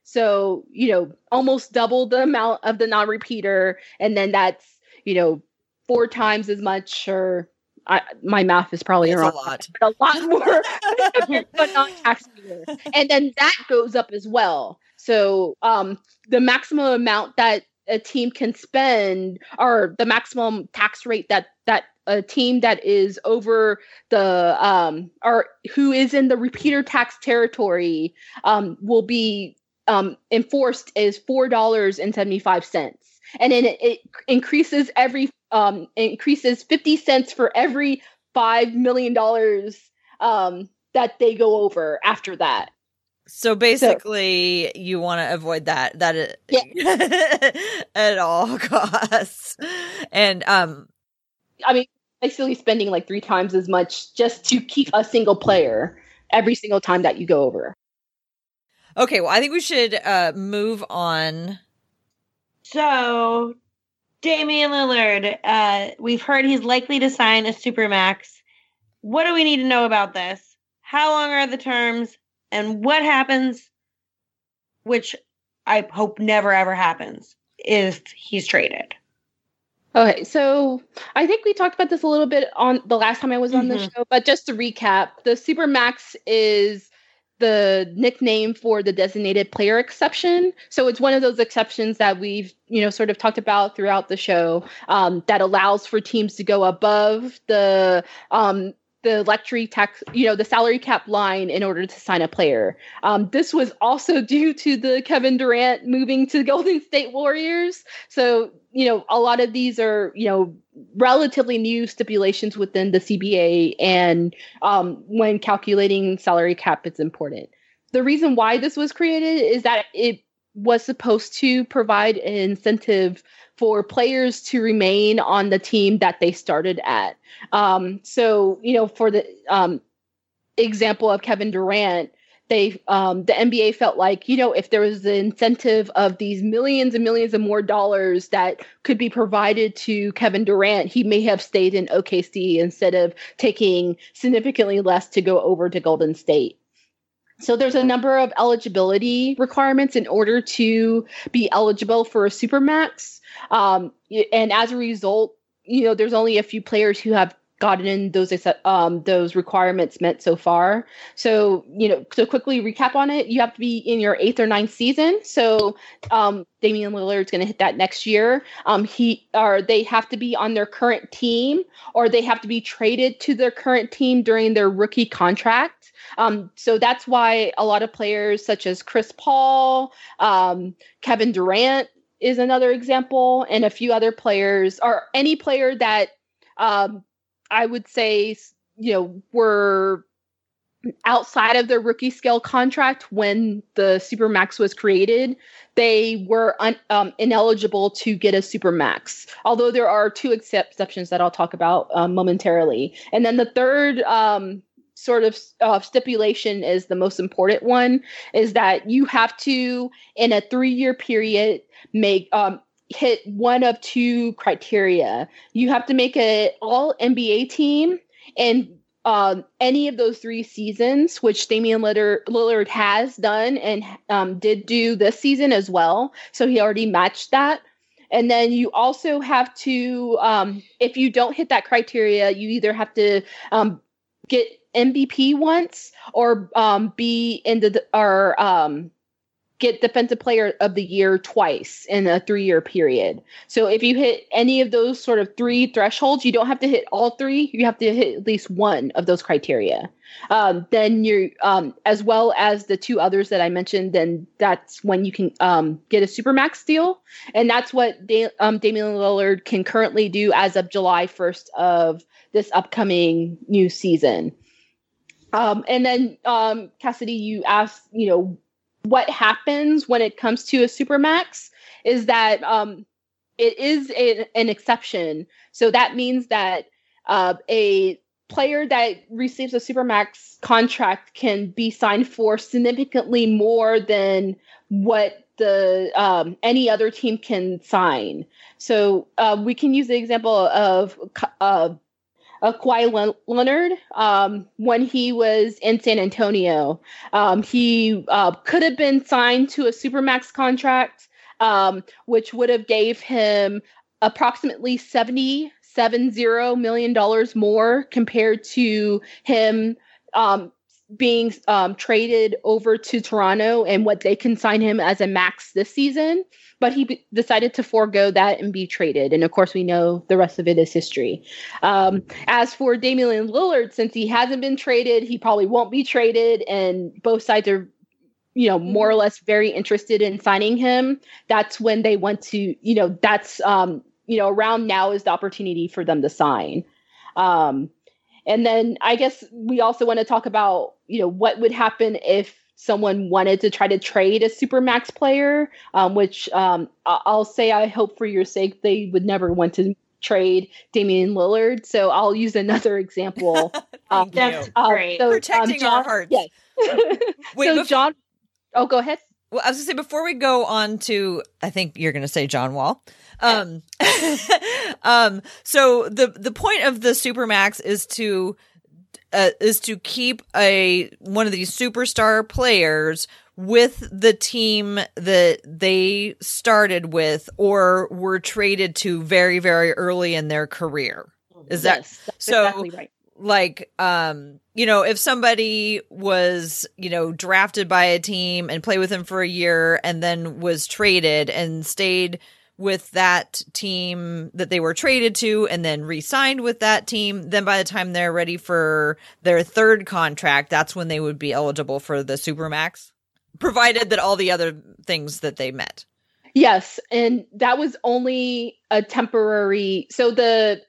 So, you know, almost double the amount of the non-repeater and then that's, you know, four times as much or I, my math is probably It's a lot. but a lot more, but not tax year. And then that goes up as well. So um, the maximum amount that a team can spend, or the maximum tax rate that that a team that is over the um, or who is in the repeater tax territory um, will be um, enforced is four dollars and seventy five cents, and then it, it increases every um, increases fifty cents for every five million dollars um, that they go over after that. So basically, you want to avoid that that it, at all costs. And um, I mean, basically spending like three times as much just to keep a single player every single time that you go over. okay, well, I think we should uh move on. So, Damian Lillard, uh, we've heard he's likely to sign a supermax. What do we need to know about this? How long are the terms? And what happens, which I hope never ever happens, if he's traded? Okay, so I think we talked about this a little bit on the last time I was on the Mhm. show, but just to recap, the Supermax is the nickname for the designated player exception. So it's one of those exceptions that we've, you know, sort of talked about throughout the show um, that allows for teams to go above the um, the electric tax, you know, the salary cap line in order to sign a player. Um, this was also due to the Kevin Durant moving to the Golden State Warriors. So, you know, a lot of these are, you know, relatively new stipulations within the CBA. And um, when calculating salary cap, it's important. The reason why this was created is that it was supposed to provide an incentive for players to remain on the team that they started at. Um, so, you know, for the um, example of Kevin Durant, they um, the NBA felt like you know if there was the incentive of these millions and millions of more dollars that could be provided to Kevin Durant, he may have stayed in OKC instead of taking significantly less to go over to Golden State. So there's a number of eligibility requirements in order to be eligible for a supermax, um, and as a result, you know there's only a few players who have gotten in those um, those requirements met so far. So you know to quickly recap on it, you have to be in your eighth or ninth season. So um, Damian Lillard's going to hit that next year. Um, he or they have to be on their current team, or they have to be traded to their current team during their rookie contract. Um, so that's why a lot of players such as Chris Paul, um, Kevin Durant is another example, and a few other players, or any player that um, I would say, you know, were outside of their rookie scale contract when the supermax was created they were un, um, ineligible to get a supermax. Although there are two exceptions that i'll talk about um, momentarily. And then the third um, sort of uh, stipulation is the most important one is that you have to in a three year period make um, hit one of two criteria you have to make a all nba team and um, any of those three seasons, which Damian Lillard, Lillard has done and um, did do this season as well. So he already matched that. And then you also have to, um, if you don't hit that criteria, you either have to um, get MVP once or um, be in the or um, get defensive player of the year twice in a three year period. So if you hit any of those sort of three thresholds, you don't have to hit all three. You have to hit at least one of those criteria. Um, then you're um, as well as the two others that I mentioned. Then that's when you can um, get a supermax deal, and that's what da- um, Damian Lillard can currently do as of July 1st of this upcoming new season. Um, and then um, Cassidy, you asked, you know, what happens when it comes to a supermax is that um, it is a, an exception. So that means that uh, a player that receives a supermax contract can be signed for significantly more than what the um, any other team can sign. So uh, we can use the example of uh, uh, Kawhi Leonard um, when he was in San Antonio. Um, he uh, could have been signed to a supermax contract, um, which would have gave him approximately 70 seven zero million dollars more compared to him um, being um, traded over to Toronto and what they can sign him as a max this season. But he b- decided to forego that and be traded. And of course, we know the rest of it is history. Um, as for Damian Lillard, since he hasn't been traded, he probably won't be traded. And both sides are, you know, more or less very interested in signing him. That's when they want to, you know, that's, um, you know, around now is the opportunity for them to sign. Um, and then I guess we also want to talk about, you know, what would happen if someone wanted to try to trade a supermax player, um, which um, I'll say I hope for your sake they would never want to trade Damian Lillard. So I'll use another example. um, That's great. So, Protecting John, our hearts. Yes. Wait, so before- John, oh, go ahead. Well, I was gonna say before we go on to, I think you're gonna say John Wall. Um, um, so the the point of the supermax is to uh, is to keep a one of these superstar players with the team that they started with or were traded to very very early in their career. Is that Yes, that's so- exactly right? like um you know if somebody was you know drafted by a team and played with them for a year and then was traded and stayed with that team that they were traded to and then re-signed with that team then by the time they're ready for their third contract that's when they would be eligible for the supermax provided that all the other things that they met Yes, and that was only a temporary. So the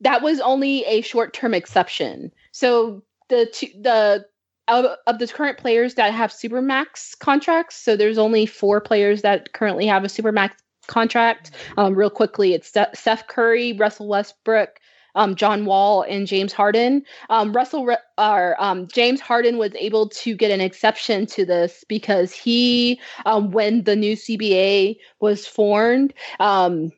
that was only a short term exception. So the two, the of, of the current players that have supermax contracts. So there's only four players that currently have a supermax contract. Um, real quickly, it's Steph Curry, Russell Westbrook. Um, John Wall and James Harden. Um, Russell Re- um, James Harden was able to get an exception to this because he, um, when the new CBA was formed, um,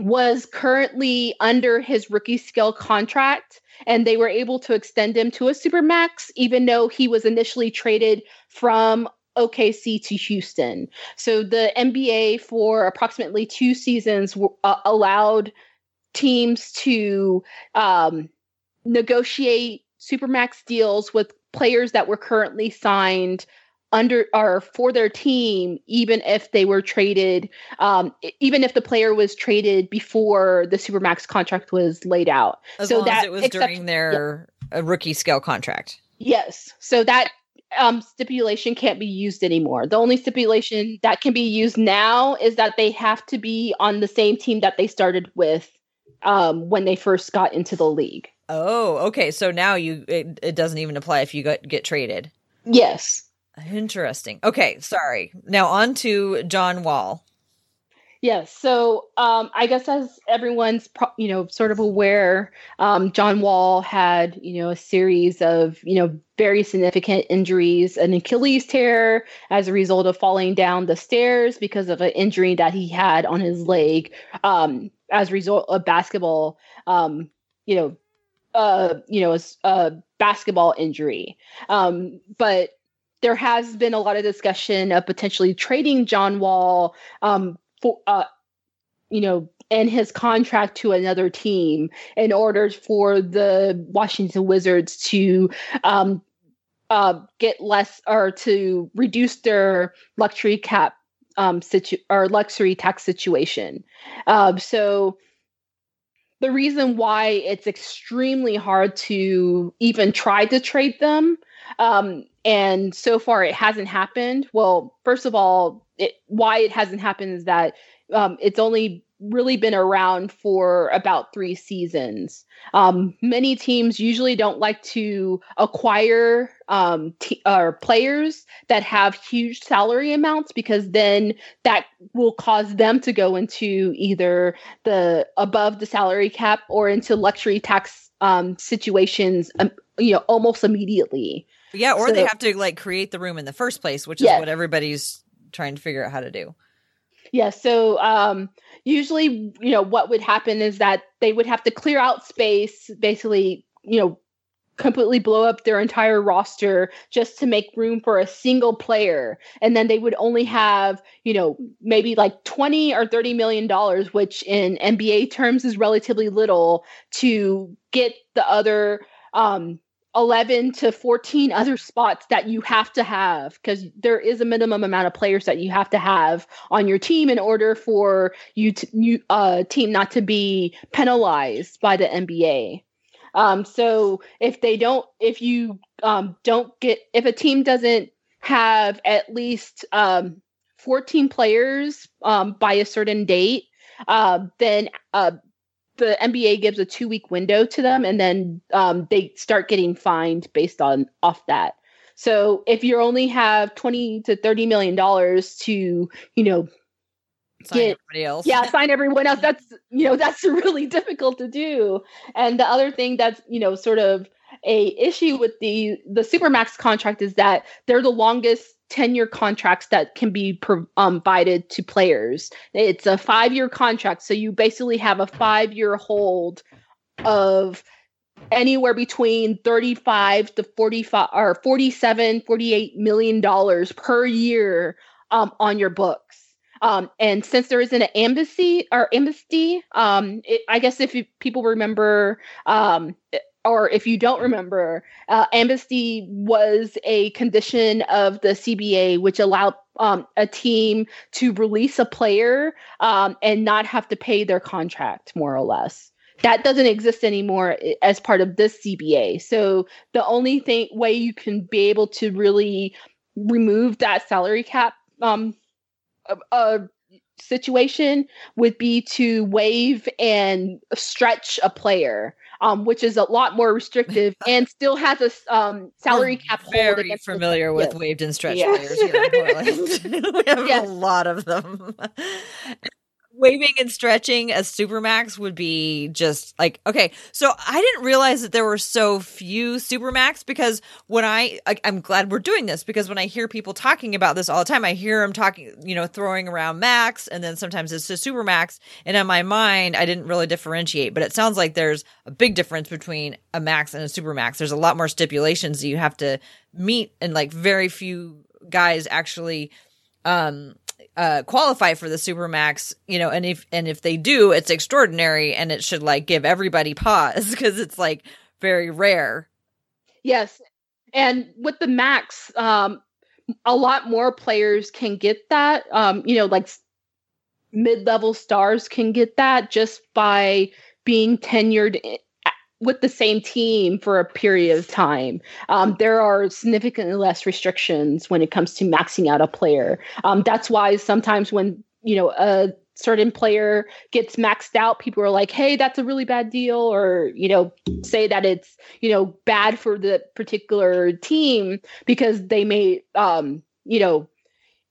was currently under his rookie scale contract, and they were able to extend him to a supermax, even though he was initially traded from OKC to Houston. So the NBA for approximately two seasons uh, allowed teams to um, negotiate supermax deals with players that were currently signed under or for their team even if they were traded um, even if the player was traded before the supermax contract was laid out. As So long that as it was exception- during their uh, rookie scale contract. Yes. So that um, stipulation can't be used anymore. The only stipulation that can be used now is that they have to be on the same team that they started with um, when they first got into the league. Oh, okay. So now you it, it doesn't even apply if you get get traded. yes Interesting. Okay, sorry. Now on to John Wall. Yes. So um, I guess as everyone's pro- you know sort of aware, um, John Wall had you know a series of you know very significant injuries, an Achilles tear as a result of falling down the stairs because of an injury that he had on his leg um, as a result of basketball. Um, you know, uh, you know, a basketball injury. Um, but there has been a lot of discussion of potentially trading John Wall um, for uh, you know, and his contract to another team in order for the Washington Wizards to um, uh, get less or to reduce their luxury cap um, situ- or luxury tax situation. Um, so the reason why it's extremely hard to even try to trade them um, and so far it hasn't happened well first of all it, why it hasn't happened is that um, it's only really been around for about three seasons. Um, many teams usually don't like to acquire um, t- or players that have huge salary amounts because then that will cause them to go into either the above the salary cap or into luxury tax um, situations, um, you know, almost immediately. Yeah, or they have to like create the room in the first place, which is Yes. what everybody's trying to figure out how to do. Yeah, so um, usually, you know, what would happen is that they would have to clear out space, basically, you know, completely blow up their entire roster just to make room for a single player and then they would only have you know maybe like 20 or 30 million dollars which in nba terms is relatively little to get the other um 11 to 14 other spots that you have to have because there is a minimum amount of players that you have to have on your team in order for you you uh team not to be penalized by the NBA. Um so if they don't if you um don't get if a team doesn't have at least um 14 players um by a certain date uh, then uh the NBA gives a two week window to them, and then um, they start getting fined based on off that. So if you only have twenty to thirty million dollars to, you know, sign get everybody else. yeah, sign everyone else. That's you know that's really difficult to do. And the other thing that's you know sort of a issue with the the supermax contract is that they're the longest 10 year contracts that can be provided um, to players. It's a five year contract. So you basically have a five year hold of anywhere between 35 to 45 or 47, 48 million dollars per year um, on your books. Um, and since there isn't an embassy or amnesty, um, it, I guess if you, people remember, um, or if you don't remember, uh, amnesty was a condition of the CBA, which allowed um, a team to release a player um, and not have to pay their contract, more or less. That doesn't exist anymore as part of this CBA. So the only thing way you can be able to really remove that salary cap um, uh, situation would be to waive and stretch a player um, which is a lot more restrictive and still has a um, salary cap. Very familiar with yes. waived and stretched yes. players here in Portland. we have yes. a lot of them waving and stretching as supermax would be just like okay. So i didn't realize that there were so few supermax because when i, I i'm glad we're doing this because when i hear people talking about this all the time i hear them talking you know throwing around max and then sometimes it's just supermax. And in my mind i didn't really differentiate but it sounds like there's a big difference between a max and a supermax. There's a lot more stipulations that you have to meet and like very few guys actually um uh, qualify for the supermax, you know, and if and if they do, it's extraordinary, and it should like give everybody pause because it's like very rare. Yes, and with the max, um, a lot more players can get that. Um, you know, like mid-level stars can get that just by being tenured with the same team for a period of time. Um, there are significantly less restrictions when it comes to maxing out a player. Um, that's why sometimes when you know a certain player gets maxed out, people are like, "Hey, that's a really bad deal," or you know, say that it's you know bad for the particular team because they may um, you know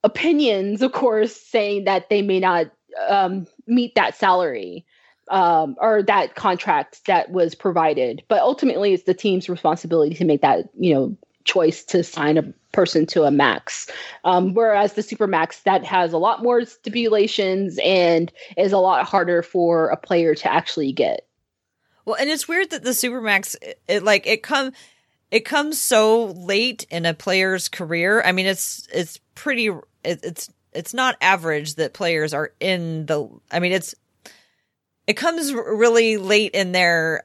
opinions, of course, saying that they may not um, meet that salary um, or that contract that was provided. But ultimately, it's the team's responsibility to make that you know choice to sign a person to a max. Um, whereas the super max that has a lot more stipulations and is a lot harder for a player to actually get. Well, and it's weird that the supermax it, it like it come it comes so late in a player's career. I mean, it's it's pretty it, it's it's not average that players are in the I mean, it's it comes really late in their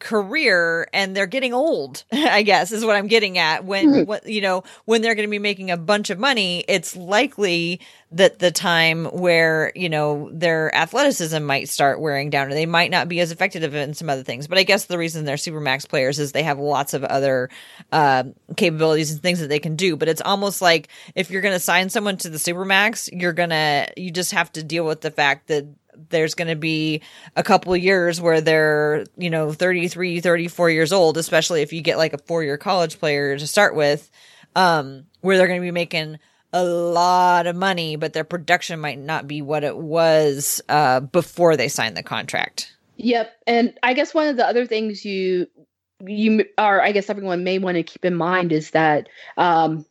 career and they're getting old i guess is what i'm getting at. When, mm-hmm. when you know when they're going to be making a bunch of money it's likely that the time where you know their athleticism might start wearing down or they might not be as effective in some other things. But i guess the reason they're super max players is they have lots of other uh, capabilities and things that they can do. But it's almost like if you're going to sign someone to the super max you're going to you just have to deal with the fact that there's going to be a couple years where they're, you know, 33, 34 years old, especially if you get like a four year college player to start with, um, where they're going to be making a lot of money, but their production might not be what it was, uh, before they signed the contract. Yep. And I guess one of the other things you, you are, I guess everyone may want to keep in mind is that, um,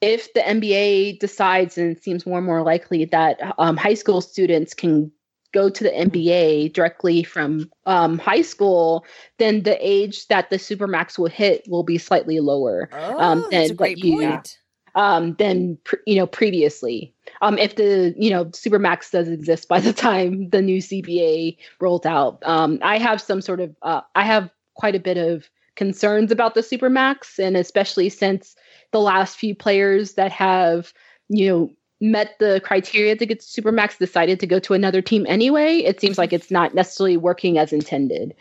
if the NBA decides and it seems more and more likely that um, high school students can go to the NBA directly from um, high school, then the age that the supermax will hit will be slightly lower Oh, um, that's than a great what you point. um, than pre- you know previously. Um, if the you know supermax does exist by the time the new CBA rolls out, um, I have some sort of uh, I have quite a bit of concerns about the supermax, and especially since the last few players that have you know met the criteria to get supermax decided to go to another team anyway. It seems like it's not necessarily working as intended.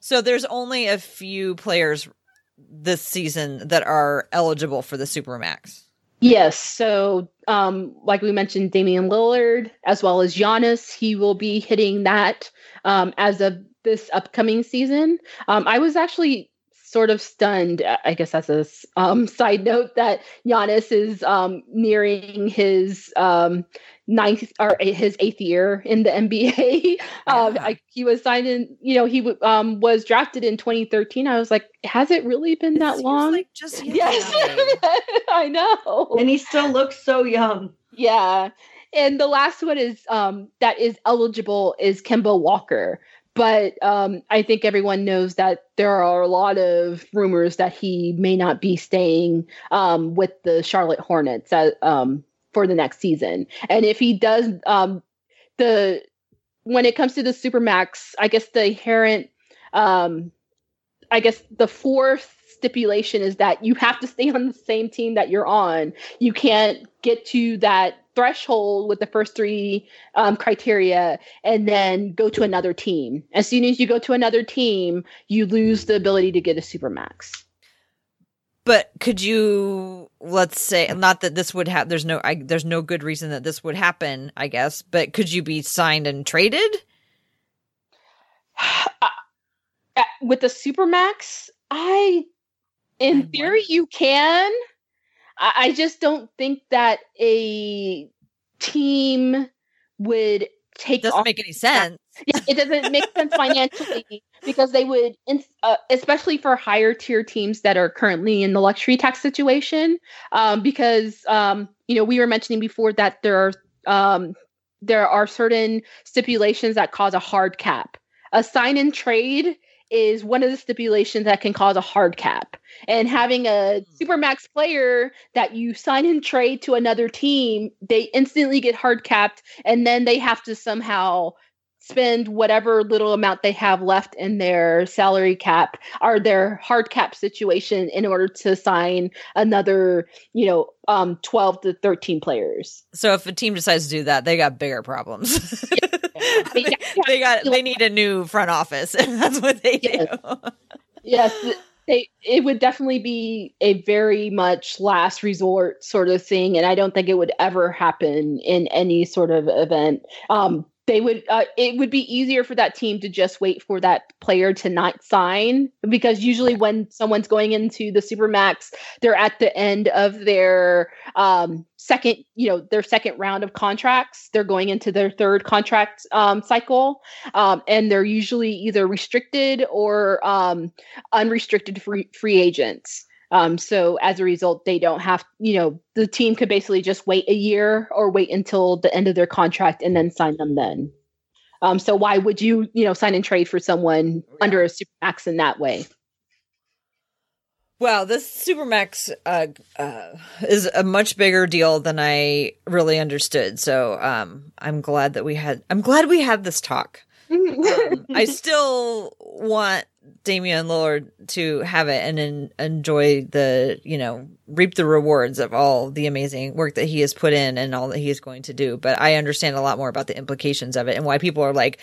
So there's only a few players this season that are eligible for the Supermax. Yes. So, um, like we mentioned, Damian Lillard as well as Giannis, he will be hitting that um, as of this upcoming season. Um, I was actually sort of stunned, uh, I guess, as a um, side note, that Giannis is um, nearing his um, ninth or his eighth year in the NBA. um, Yeah. I, he was signed in, you know, he w- um, was drafted in 2013. I was like, has it really been It that seems long? like just Yes. I know. And he still looks so young. Yeah. And the last one is um that is eligible is Kemba Walker. But um I think everyone knows that there are a lot of rumors that he may not be staying um with the Charlotte Hornets uh, um for the next season. And if he does um the when it comes to the Supermax, I guess the inherent um I guess the fourth stipulation is that you have to stay on the same team that you're on. You can't get to that threshold with the first three um, criteria and then go to another team. As soon as you go to another team, you lose the ability to get a supermax. But could you, let's say, not that this would have, there's no, I, there's no good reason that this would happen, I guess, but could you be signed and traded? Uh, with the supermax, I, in theory, you can. I, I just don't think that a team would take Doesn't make any sense. yeah, it doesn't make sense financially because they would, in- uh, especially for higher tier teams that are currently in the luxury tax situation, um, because um, you know we were mentioning before that there are um, there are certain stipulations that cause a hard cap. A sign and trade is one of the stipulations that can cause a hard cap. And having a supermax player that you sign and trade to another team, they instantly get hard capped, and then they have to somehow spend whatever little amount they have left in their salary cap or their hard cap situation in order to sign another, you know, um 12 to 13 players. So if a team decides to do that, they got bigger problems. mean, they, they got, they need a new front office. That's what they do. Yes. Yes, they it would definitely be a very much last resort sort of thing and I don't think it would ever happen in any sort of event. Um they would uh, it would be easier for that team to just wait for that player to not sign because usually when someone's going into the supermax they're at the end of their um second you know their second round of contracts. They're going into their third contract um cycle um and they're usually either restricted or um unrestricted free free agents um, so as a result, they don't have, you know, the team could basically just wait a year or wait until the end of their contract and then sign them then. Um, so why would you, you know, sign and trade for someone under a supermax in that way? Well, this Supermax uh, uh, is a much bigger deal than I really understood. So um, I'm glad that we had. I'm glad we had this talk. Um, I still want Damian Lillard to have it and en- enjoy the, you know, reap the rewards of all the amazing work that he has put in and all that he is going to do. But I understand a lot more about the implications of it and why people are like,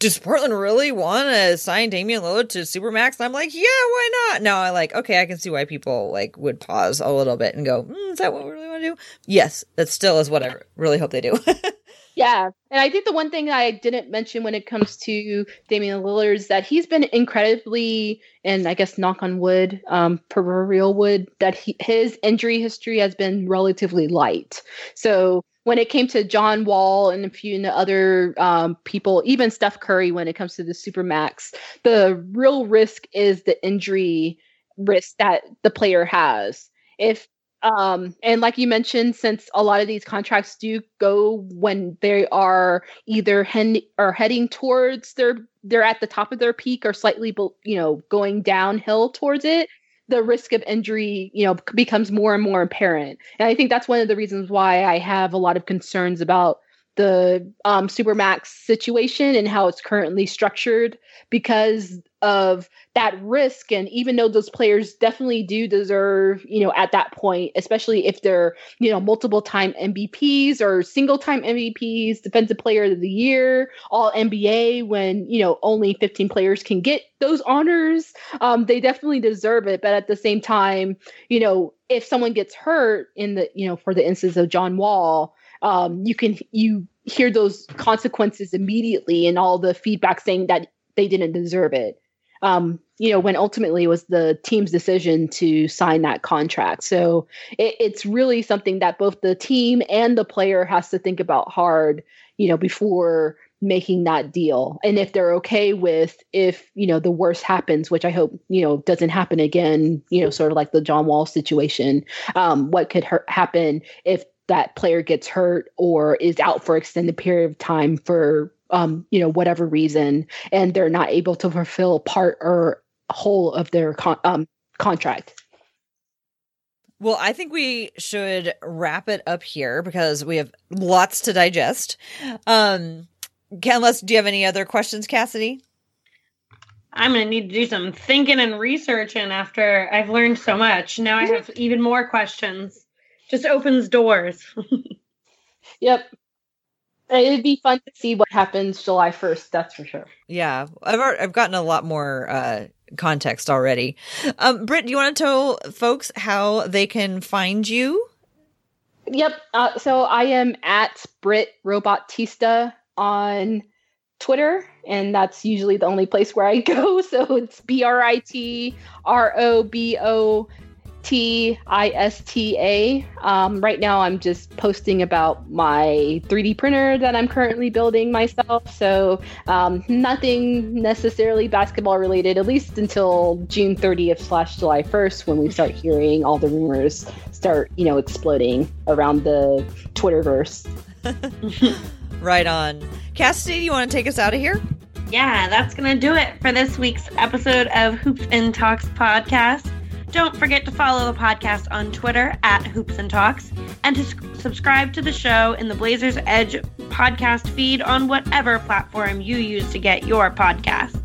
does Portland really want to sign Damian Lillard to Supermax? And I'm like, yeah, why not? No, I like, okay, I can see why people like would pause a little bit and go, mm, is that what we really want to do? Yes, that still is what I really hope they do. Yeah. And I think the one thing I didn't mention when it comes to Damian Lillard is that he's been incredibly, and I guess knock on wood, um, proverbial wood, that he, his injury history has been relatively light. So when it came to John Wall and a few other um, people, even Steph Curry, when it comes to the Supermax, the real risk is the injury risk that the player has. If Um, and like you mentioned, since a lot of these contracts do go when they are either hen- or heading towards their they're at the top of their peak or slightly you know going downhill towards it the risk of injury you know becomes more and more apparent. And i think that's one of the reasons why i have a lot of concerns about the um, supermax situation and how it's currently structured because of that risk. And even though those players definitely do deserve you know at that point especially if they're you know multiple time mvps or single time mvps defensive player of the year all nba when you know only 15 players can get those honors um, they definitely deserve it. But at the same time you know if someone gets hurt in the you know for the instance of john wall um, you can you hear those consequences immediately and all the feedback saying that they didn't deserve it um, you know, when ultimately was the team's decision to sign that contract. So it, it's really something that both the team and the player has to think about hard, you know, before making that deal. And if they're okay with if, you know, the worst happens, which I hope, you know, doesn't happen again, you know, sort of like the John Wall situation, um, what could hurt, happen if that player gets hurt or is out for extended period of time for um, you know, whatever reason, and they're not able to fulfill part or whole of their con- um, contract. Well, I think we should wrap it up here because we have lots to digest. Um, unless, do you have any other questions, Cassidy? I'm going to need to do some thinking and researching after I've learned so much. Now I have even more questions. Just opens doors. yep. It'd be fun to see what happens July 1st, that's for sure. Yeah. I've I've gotten a lot more uh, context already. Um Britt, do you want to tell folks how they can find you? Yep. Uh, so I am at Brit Robotista on Twitter, and that's usually the only place where I go. So it's B R I T R O B O T I S T A. Um, right now, I'm just posting about my 3D printer that I'm currently building myself. So, um, nothing necessarily basketball related, at least until June 30th slash July 1st, when we start hearing all the rumors start, you know, exploding around the Twitterverse. right on. Cassidy, do you want to take us out of here? Yeah, that's going to do it for this week's episode of Hoops and Talks podcast. Don't forget to follow the podcast on Twitter at Hoops and Talks and to subscribe to the show in the Blazers Edge podcast feed on whatever platform you use to get your podcasts.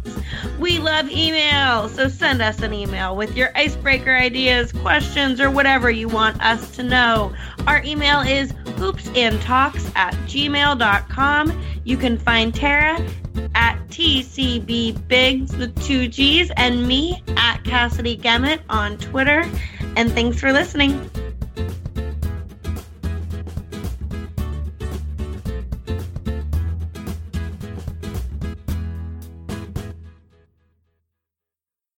We love email, so send us an email with your icebreaker ideas, questions, or whatever you want us to know. Our email is hoopsandtalks at gmail.com. You can find Tara at TCB Biggs with two G's and me at Cassidy Gemmett on Twitter. And thanks for listening.